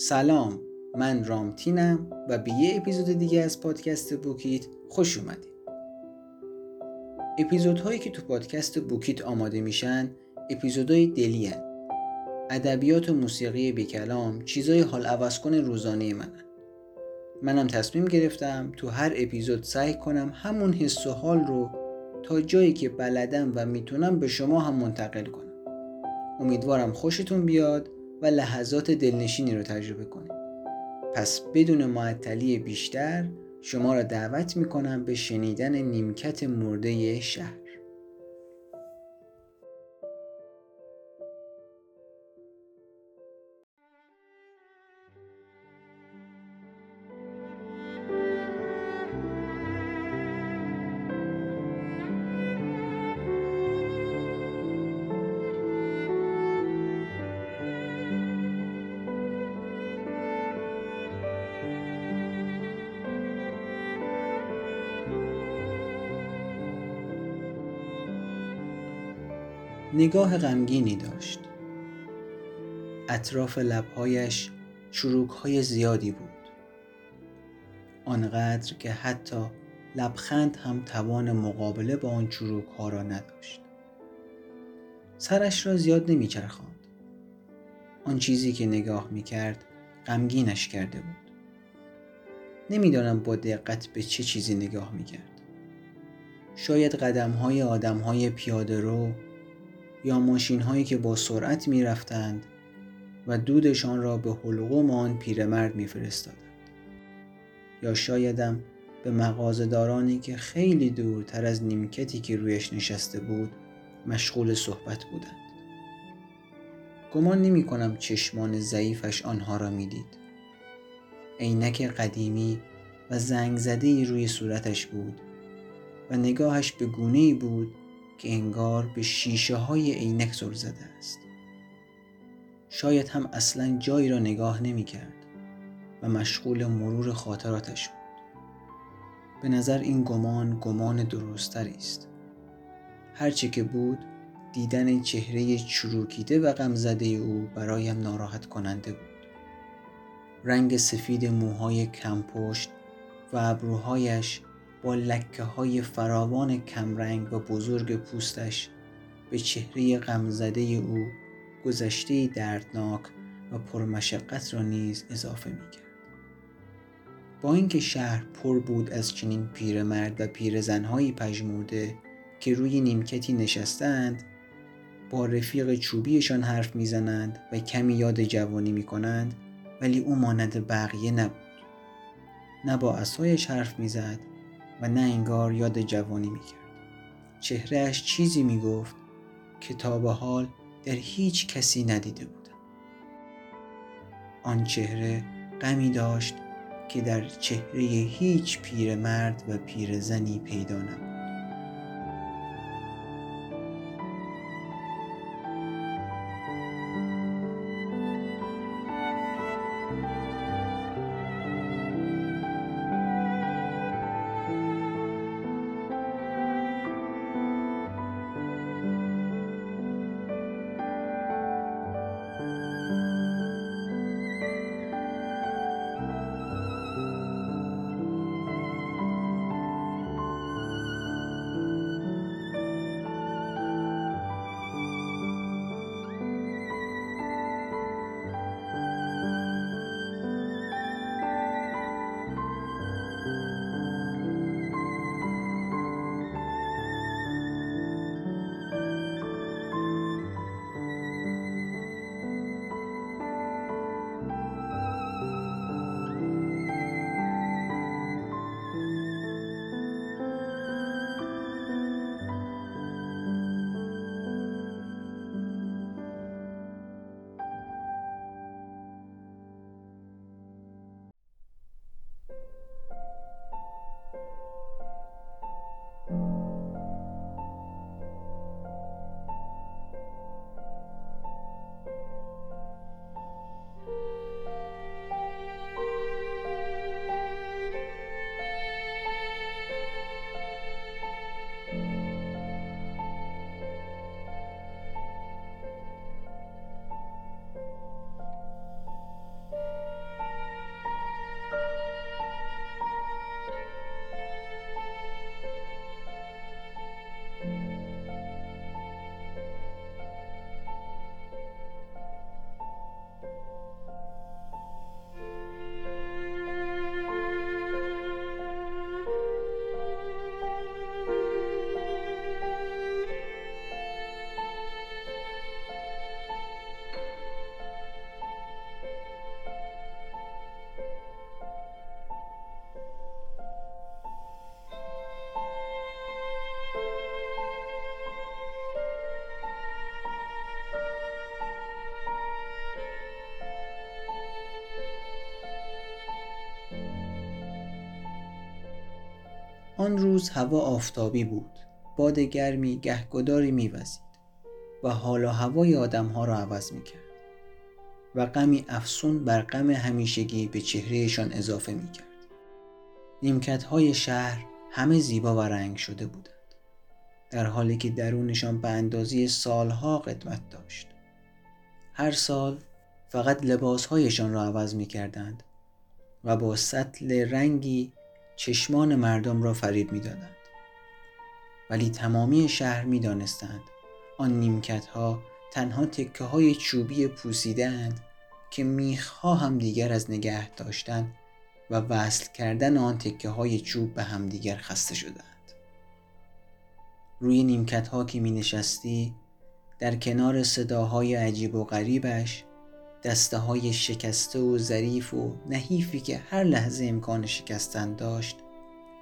سلام من رامتینم و به یه اپیزود دیگه از پادکست بوکیت خوش اومدید. اپیزودهایی که تو پادکست بوکیت آماده میشن اپیزودهای دلی. ادبیات و موسیقی بیکلام چیزای حال عوض کن روزانه منن. منم تصمیم گرفتم تو هر اپیزود سعی کنم همون حس و حال رو تا جایی که بلدم و می‌تونم به شما هم منتقل کنم. امیدوارم خوشتون بیاد و لحظات دلنشینی رو تجربه کنید پس بدون معطلی بیشتر شما را دعوت می‌کنم به شنیدن نیمکت مرده شهر. نگاه غمگینی داشت. اطراف لبهایش چروک های زیادی بود. آنقدر که حتی لبخند هم توان مقابله با آن چروک ها را نداشت. سرش را زیاد نمیچرخاند. آن چیزی که نگاه می کرد غمگینش کرده بود. نمی‌دانم با دقت به چه چیزی نگاه می کرد شاید قدم های آدم های پیاده رو یا ماشین هایی که با سرعت می رفتند و دودشان را به حلقوم آن پیرمرد می فرستادند. یا شایدم به مغازهدارانی که خیلی دورتر از نیمکتی که رویش نشسته بود مشغول صحبت بودند. گمان نمی کنم چشمان ضعیفش آنها را می‌دید. عینک قدیمی و زنگ زده روی صورتش بود و نگاهش به گونه بود که انگار به شیشه های عینک زل زده است. شاید هم اصلا جایی را نگاه نمی کرد و مشغول مرور خاطراتش بود. به نظر این گمان گمان درستری است. هرچه که بود دیدن چهره چروکیده و غمزده او برایم ناراحت کننده بود. رنگ سفید موهای کمپشت و ابروهایش با لکه های فراوان کمرنگ و بزرگ پوستش به چهره غمزده او گذشته دردناک و پرمشقت را نیز اضافه می کرد. با اینکه شهر پر بود از چنین پیرمرد و پیرزنهایی پژمرده که روی نیمکتی نشستند با رفیق چوبیشان حرف می‌زنند و کمی یاد جوانی می کنند ولی او مانند بقیه نبود نه با اسایش حرف می‌زد و نه انگار یاد جوانی می‌کرد. چهرهش چیزی می‌گفت که تا به حال در هیچ کسی ندیده بودم. آن چهره غمی داشت که در چهره هیچ پیرمرد و پیرزنی پیدا نبود. آن روز هوا آفتابی بود. باد گرمی گهگداری میوزید و حال و هوای آدمها را عوض می‌کرد و غمی افسون بر غم همیشگی به چهرهشان اضافه می‌کرد. نیمکت های شهر همه زیبا و رنگ شده بودند. در حالی که درونشان به اندازه سالها قدمت داشت. هر سال فقط لباسهایشان را عوض می کردند و با سطل رنگی چشمان مردم را فریب می دادند. ولی تمامی شهر می دانستند آن نیمکت ها تنها تکه های چوبی پوسیده که میخها هم دیگر از نگه داشتن و وصل کردن آن تکه های چوب به همدیگر خسته شدند. روی نیمکت ها که می نشستی در کنار صداهای عجیب و غریبش دسته های شکسته و ظریف و نحیفی که هر لحظه امکان شکستن داشت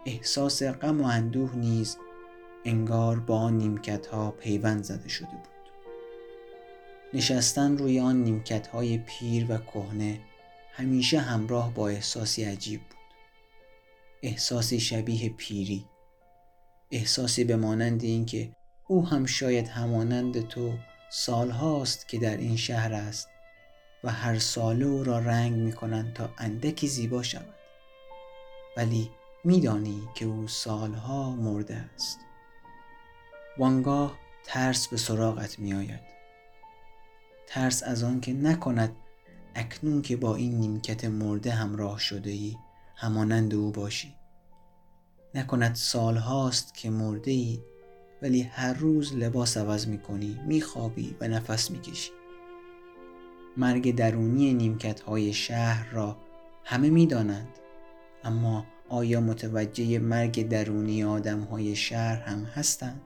احساس غم و اندوه نیز انگار با آن نیمکت ها پیوند زده شده بود. نشستن روی آن نیمکت های پیر و کهنه همیشه همراه با احساسی عجیب بود. احساسی شبیه پیری احساسی به مانند اینکه او هم شاید همانند تو سالهاست که در این شهر است. و هر ساله او را رنگ می کنند تا اندکی زیبا شود. ولی میدانی که او سالها مرده است. وانگاه ترس به سراغت می آید ترس از آن که نکند اکنون که با این نیمکت مرده همراه شده ای همانند او باشی. نکند سالهاست که مرده ای ولی هر روز لباس عوض می کنی می خوابی و نفس می کشی مرگ درونی نیمکت های شهر را همه می دانند اما آیا متوجه مرگ درونی آدم های شهر هم هستند؟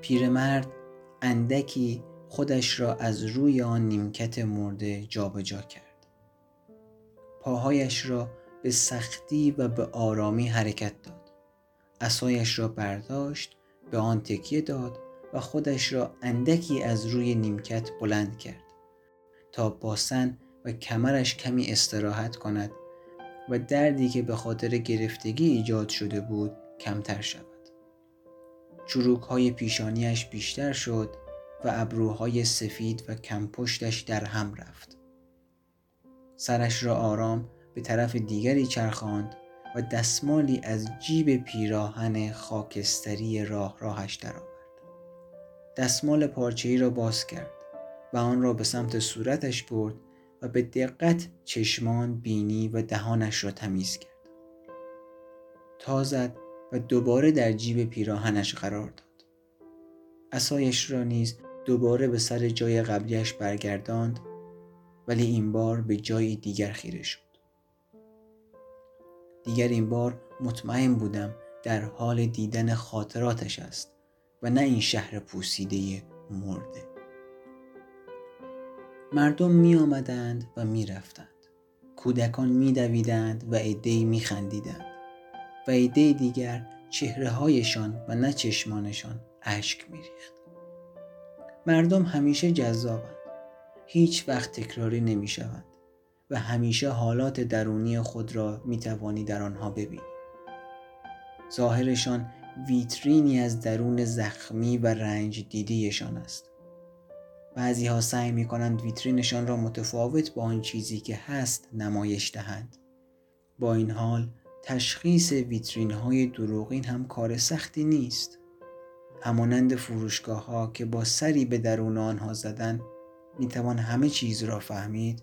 پیرمرد اندکی خودش را از روی آن نیمکت مرده جابجا کرد. پاهایش را به سختی و به آرامی حرکت داد. اسایش را برداشت به آن تکیه داد و خودش را اندکی از روی نیمکت بلند کرد تا باسن و کمرش کمی استراحت کند و دردی که به خاطر گرفتگی ایجاد شده بود کمتر شود. چروک های پیشانیش بیشتر شد و ابروهای سفید و کمپشتش در هم رفت سرش را آرام به طرف دیگری چرخاند و دستمالی از جیب پیراهن خاکستری راه راهش درآورد دستمال پارچه‌ای را باز کرد و آن را به سمت صورتش برد و به دقت چشمان، بینی و دهانش را تمیز کرد. تا زد و دوباره در جیب پیراهنش قرار داد. اسایش را نیز دوباره به سر جای قبلیش برگرداند ولی این بار به جای دیگر خیره شد. دیگر این بار مطمئن بودم در حال دیدن خاطراتش است و نه این شهر پوسیده مرده. مردم می آمدند و می رفتند. کودکان می دویدند و عدهای می خندیدند و عده دیگر چهره هایشان و نه چشمانشان اشک می ریخت. مردم همیشه جذابند. هیچ وقت تکراری نمی شوند و همیشه حالات درونی خود را می توانی در آنها ببینی. ظاهرشان ویترینی از درون زخمی و رنج دیدیشان است. بعضی ها سعی می کنند ویترینشان را متفاوت با آن چیزی که هست نمایش دهند. با این حال تشخیص ویترین های دروغین هم کار سختی نیست. همانند فروشگاه ها که با سری به درون آنها زدن می توان همه چیز را فهمید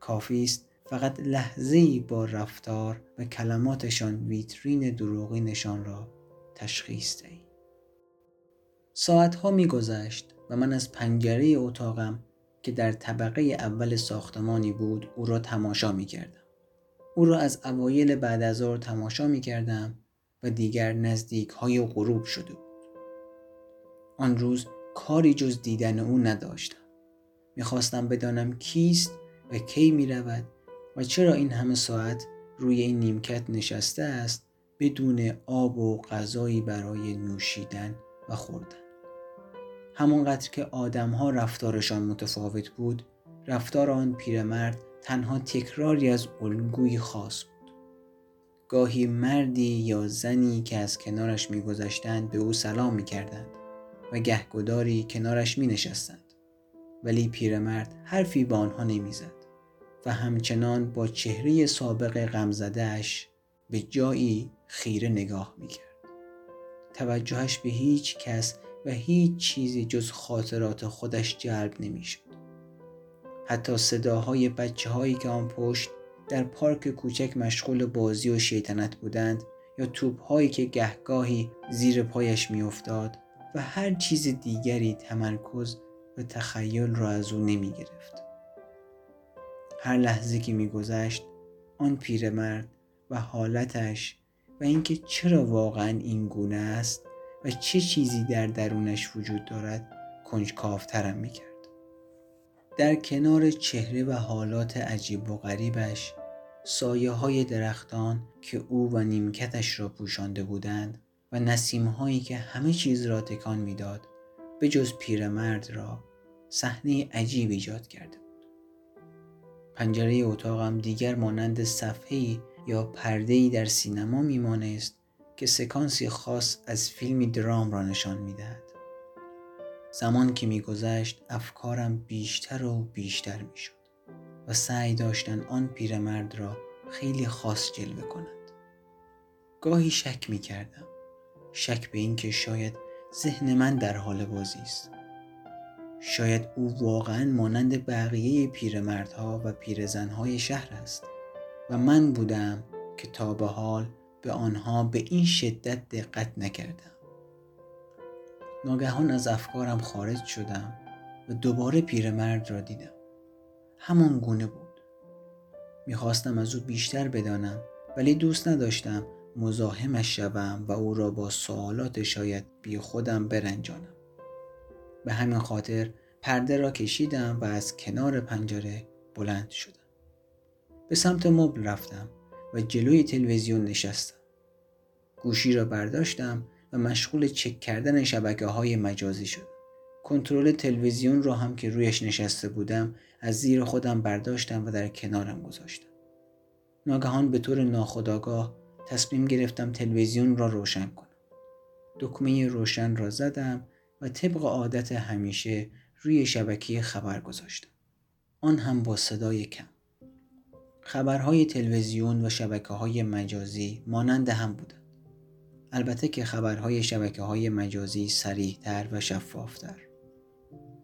کافی است فقط لحظه با رفتار و کلماتشان ویترین دروغینشان را تشخیص دهید. ساعتها میگذشت و من از پنجره اتاقم که در طبقه اول ساختمانی بود او را تماشا می کردم. او را از اوایل بعد از ظهر تماشا می کردم و دیگر نزدیک های غروب شده بود. آن روز کاری جز دیدن او نداشتم. می‌خواستم بدانم کیست و کی می رود و چرا این همه ساعت روی این نیمکت نشسته است بدون آب و غذایی برای نوشیدن و خوردن. همانقدر که آدمها رفتارشان متفاوت بود رفتار آن پیرمرد تنها تکراری از الگوی خاص بود گاهی مردی یا زنی که از کنارش میگذشتند به او سلام می‌کردند و گهگداری کنارش می نشستند. ولی پیرمرد حرفی به آنها نمی‌زد و همچنان با چهره سابق غمزدهش به جایی خیره نگاه می‌کرد. توجهش به هیچ کس و هیچ چیزی جز خاطرات خودش جلب نمی‌شد. حتی صداهای بچه هایی که آن پشت در پارک کوچک مشغول بازی و شیطنت بودند یا توپ هایی که گهگاهی زیر پایش میافتاد و هر چیز دیگری تمرکز و تخیل را از او نمی گرفت. هر لحظه که میگذشت آن پیرمرد و حالتش و اینکه چرا واقعا این گونه است و چه چیزی در درونش وجود دارد کنجکاوترم می‌کرد در کنار چهره و حالات عجیب و غریبش سایه های درختان که او و نیمکتش را پوشانده بودند و نسیم هایی که همه چیز را تکان می‌داد به جز پیرمرد را صحنه عجیب ایجاد کرده بود پنجره اتاقم دیگر مانند صفحه یا پرده در سینما میمانست که سکانسی خاص از فیلمی درام را نشان می‌دهد. زمان که میگذشت افکارم بیشتر و بیشتر می‌شد و سعی داشتن آن پیرمرد را خیلی خاص جلوه کند. گاهی شک می کردم. شک به اینکه شاید ذهن من در حال بازی است. شاید او واقعا مانند بقیه پیرمردها و پیرزنهای شهر است و من بودم که تا به حال به آنها به این شدت دقت نکردم ناگهان از افکارم خارج شدم و دوباره پیرمرد را دیدم. همان گونه بود. می‌خواستم از او بیشتر بدانم ولی دوست نداشتم مزاحمش شوم و او را با سوالات شاید بی خودم برنجانم. به همین خاطر پرده را کشیدم و از کنار پنجره بلند شدم. به سمت مبل رفتم و جلوی تلویزیون نشستم. گوشی را برداشتم و مشغول چک کردن شبکه های مجازی شدم کنترل تلویزیون را هم که رویش نشسته بودم از زیر خودم برداشتم و در کنارم گذاشتم. ناگهان به طور ناخودآگاه تصمیم گرفتم تلویزیون را روشن کنم. دکمه روشن را زدم و طبق عادت همیشه روی شبکه خبر گذاشتم. آن هم با صدای کم. خبرهای تلویزیون و شبکه های مجازی مانند هم بودند. البته که خبرهای شبکه های مجازی سریحتر و شفافتر.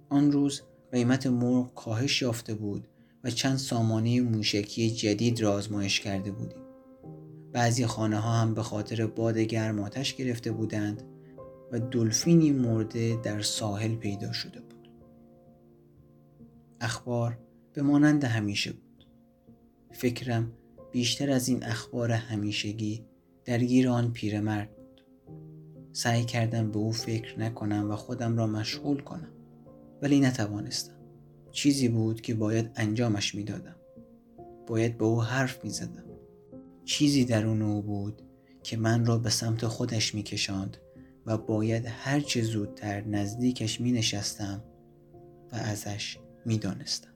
آن روز قیمت مرغ کاهش یافته بود و چند سامانه موشکی جدید را آزمایش کرده بودیم. بعضی خانه ها هم به خاطر باد گرم آتش گرفته بودند و دلفینی مرده در ساحل پیدا شده بود. اخبار به مانند همیشه بود. فکرم بیشتر از این اخبار همیشگی درگیر آن پیرمرد سعی کردم به او فکر نکنم و خودم را مشغول کنم. ولی نتوانستم. چیزی بود که باید انجامش می‌دادم. باید به او حرف می‌زدم. چیزی درون او بود که من را به سمت خودش میکشاند و باید هرچه زودتر نزدیکش می نشستم و ازش می دانستم.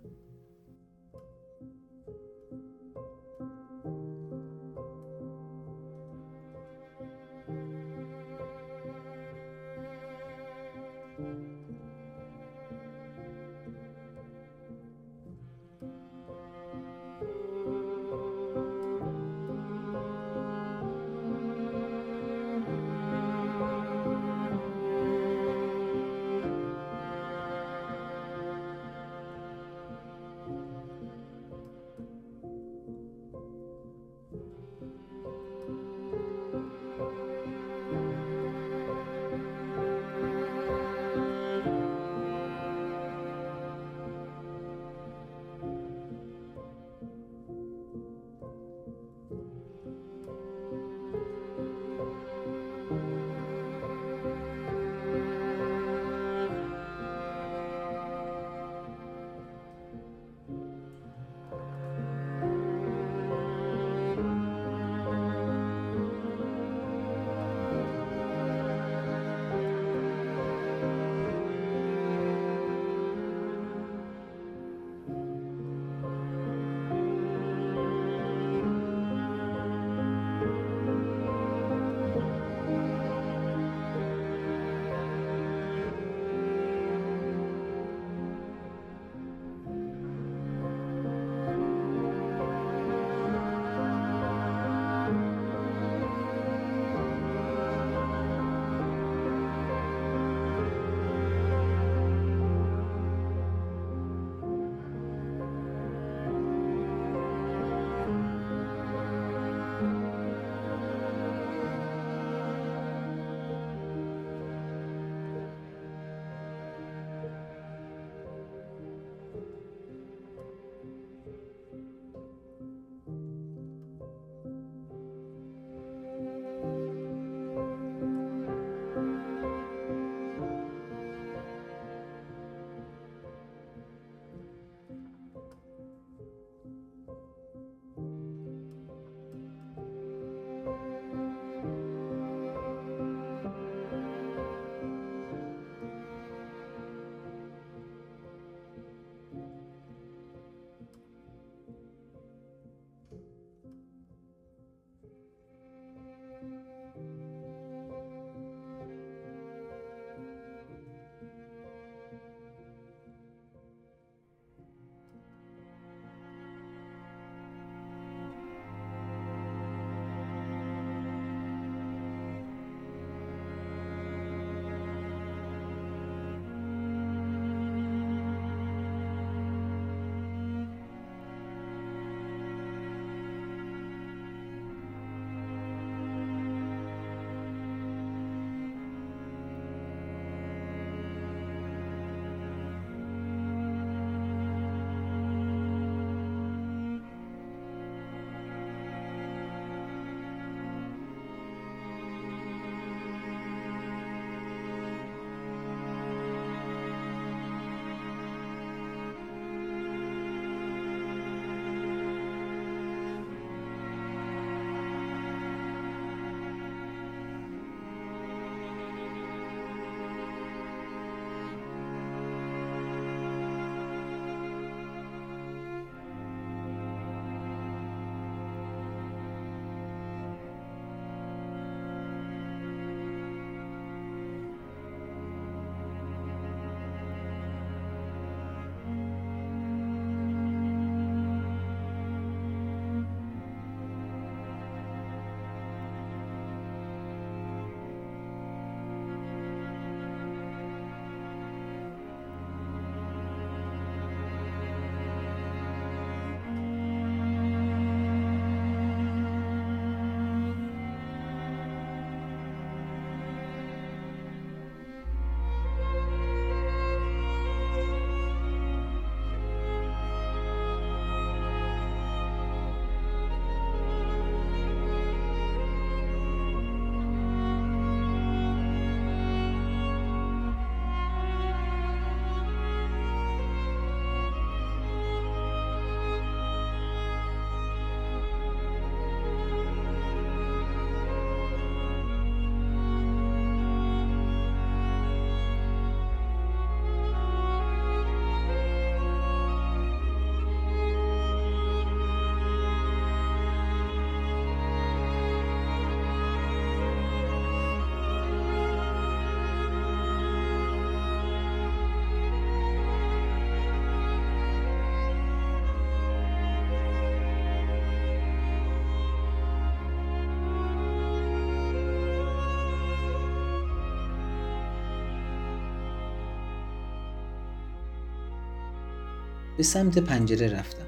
به سمت پنجره رفتم.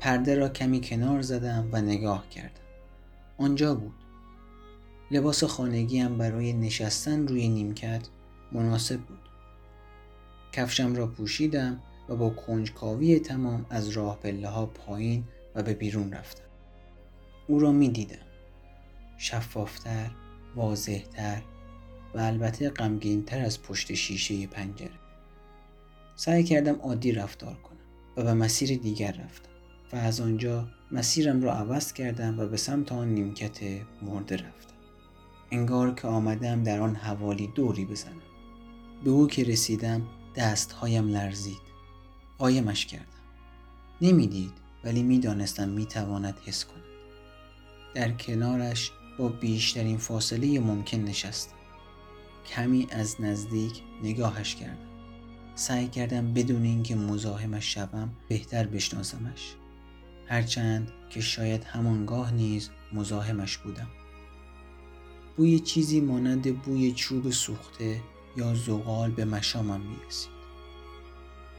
پرده را کمی کنار زدم و نگاه کردم. آنجا بود. لباس خانگی هم برای نشستن روی نیمکت مناسب بود. کفشم را پوشیدم و با کنجکاوی تمام از راه پله ها پایین و به بیرون رفتم. او را می دیدم. شفافتر واضحتر و البته غمگینتر از پشت شیشه پنجره. سعی کردم عادی رفتار کنم و به مسیر دیگر رفتم و از آنجا مسیرم را عوض کردم و به سمت آن نیمکت مرده رفتم. انگار که آمدم در آن حوالی دوری بزنم. به او که رسیدم دستهایم لرزید. قایمش کردم. نمی‌دید ولی می‌دانستم می‌تواند حس کند. در کنارش با بیشترین فاصله ممکن نشستم. کمی از نزدیک نگاهش کردم. سعی کردم بدون اینکه مزاحمش شوم بهتر بشناسمش. هرچند که شاید همانگاه نیز مزاحمش بودم. بوی چیزی مانند بوی چوب سوخته یا زغال به مشامم می‌رسید.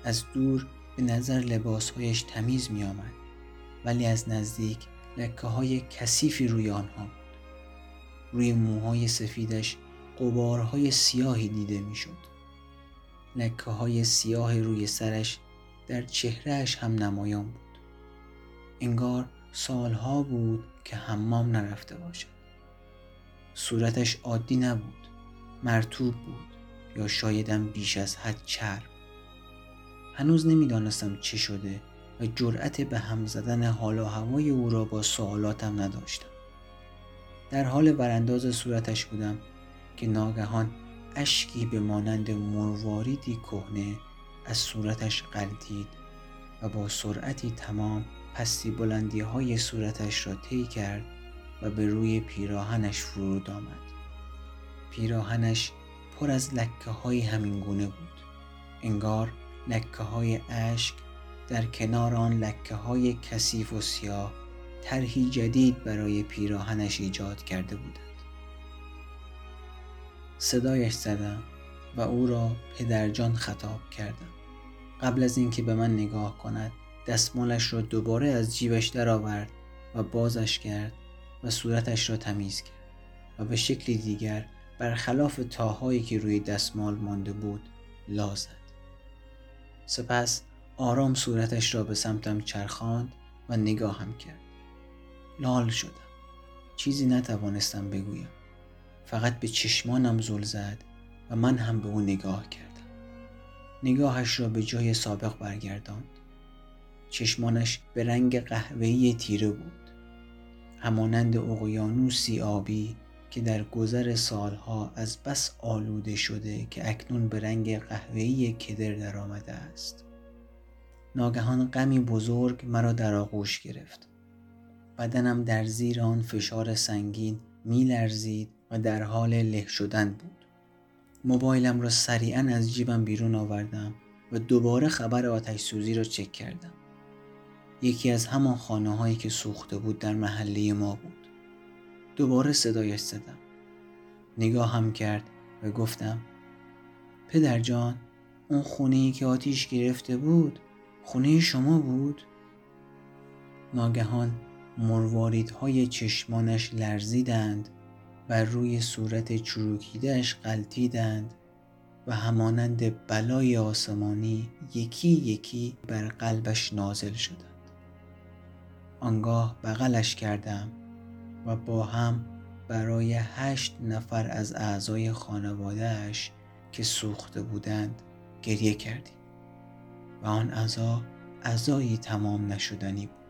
از دور به نظر لباسهایش تمیز می آمد ولی از نزدیک لکه های کثیفی روی آنها بود. روی موهای سفیدش قبارهای سیاهی دیده می شد لکه های سیاه روی سرش در چهرهش هم نمایان بود. انگار سالها بود که حمام نرفته باشد. صورتش عادی نبود مرتوب بود یا شایدم بیش از حد چرب. هنوز نمی‌دانستم چه شده و جرأت به هم زدن حال و هوای او را با سوالاتم نداشتم. در حال برانداز صورتش بودم که ناگهان اشکی به مانند مرواریدی کهنه از صورتش قلتید و با سرعتی تمام پستی بلندی های صورتش را طی کرد و به روی پیراهنش فرود آمد. پیراهنش پر از لکه های همین گونه بود. انگار لکه های اشک در کنار آن لکه های کثیف و سیاه طرحی جدید برای پیراهنش ایجاد کرده بودند. صدایش زدم و او را پدرجان خطاب کردم. قبل از اینکه به من نگاه کند دستمالش را دوباره از جیبش درآورد و بازش کرد و صورتش را تمیز کرد و به شکلی دیگر برخلاف تاهایی که روی دستمال مانده بود لازد سپس آرام صورتش را به سمتم چرخاند و نگاهم کرد. لال شدم. چیزی نتوانستم بگویم. فقط به چشمانم زل زد و من هم به او نگاه کردم. نگاهش را به جای سابق برگرداند. چشمانش به رنگ قهوه‌ای تیره بود. همانند اقیانوسی آبی که در گذر سالها از بس آلوده شده که اکنون به رنگ قهوه‌ای کدر درآمده است. ناگهان غمی بزرگ مرا در آغوش گرفت. بدنم در زیر آن فشار سنگین میلرزید در حال له شدن بود. موبایلم را سریعا از جیبم بیرون آوردم و دوباره خبر آتش سوزی را چک کردم. یکی از همان خانه هایی که سوخته بود در محله ما بود. دوباره صدایش زدم. هم کرد و گفتم پدر جان اون خونه ای که آتیش گرفته بود خونه شما بود؟ ناگهان مرواریدهای چشمانش لرزیدند و روی صورت چروکیدهش قلتیدند و همانند بلای آسمانی یکی یکی بر قلبش نازل شدند. آنگاه بغلش کردم و با هم برای هشت نفر از اعضای خانوادهش که سوخته بودند گریه کردیم و آن عذا عذایی تمام نشدنی بود.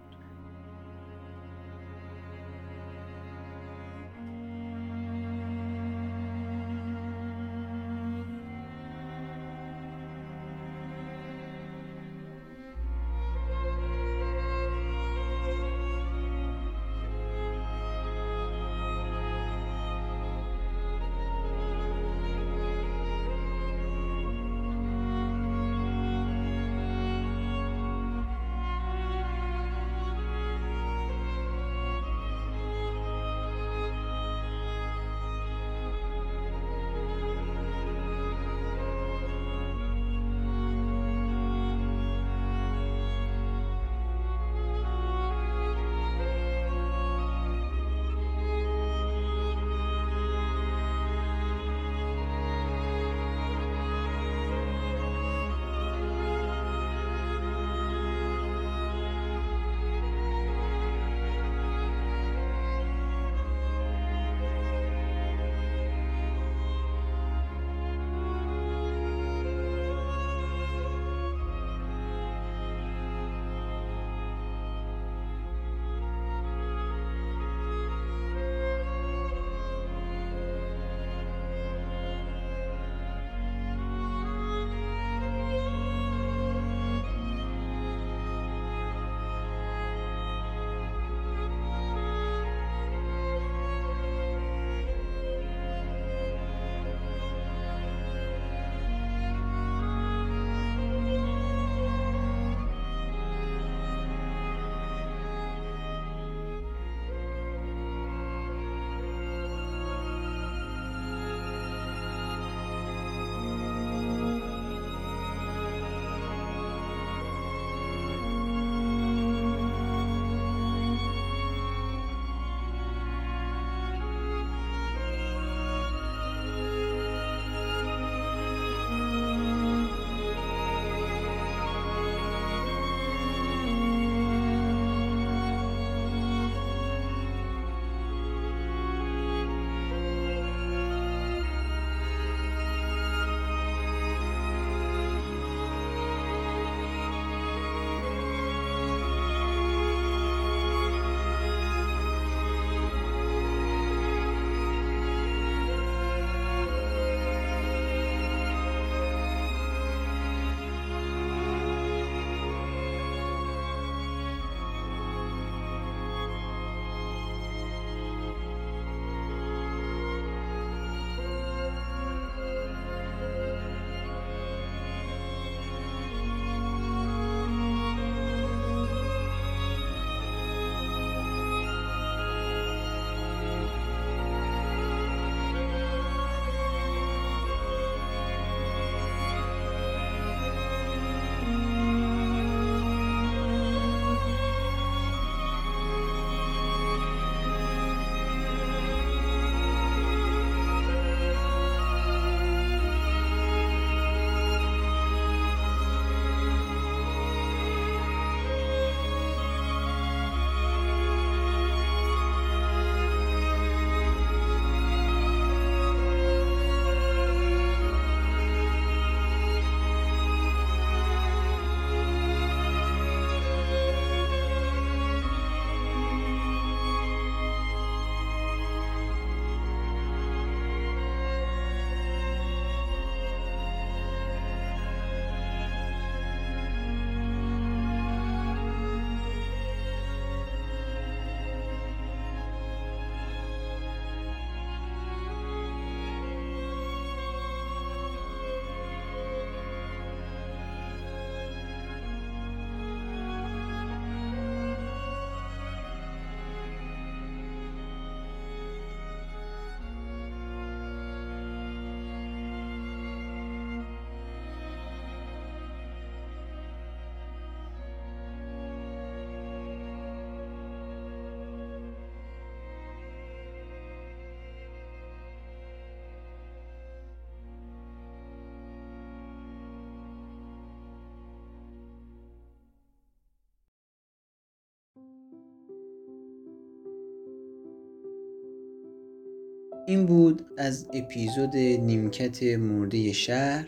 این بود از اپیزود نیمکت مرده شهر.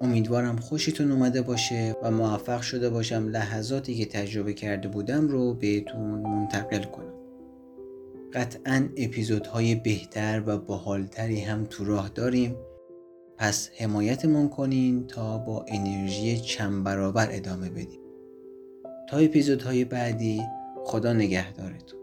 امیدوارم خوشتون اومده باشه و موفق شده باشم لحظاتی که تجربه کرده بودم رو بهتون منتقل کنم. قطعا اپیزودهای بهتر و باحالتری هم تو راه داریم. پس حمایتمون کنین تا با انرژی چند برابر ادامه بدیم. تا اپیزودهای بعدی خدا نگهدارتون.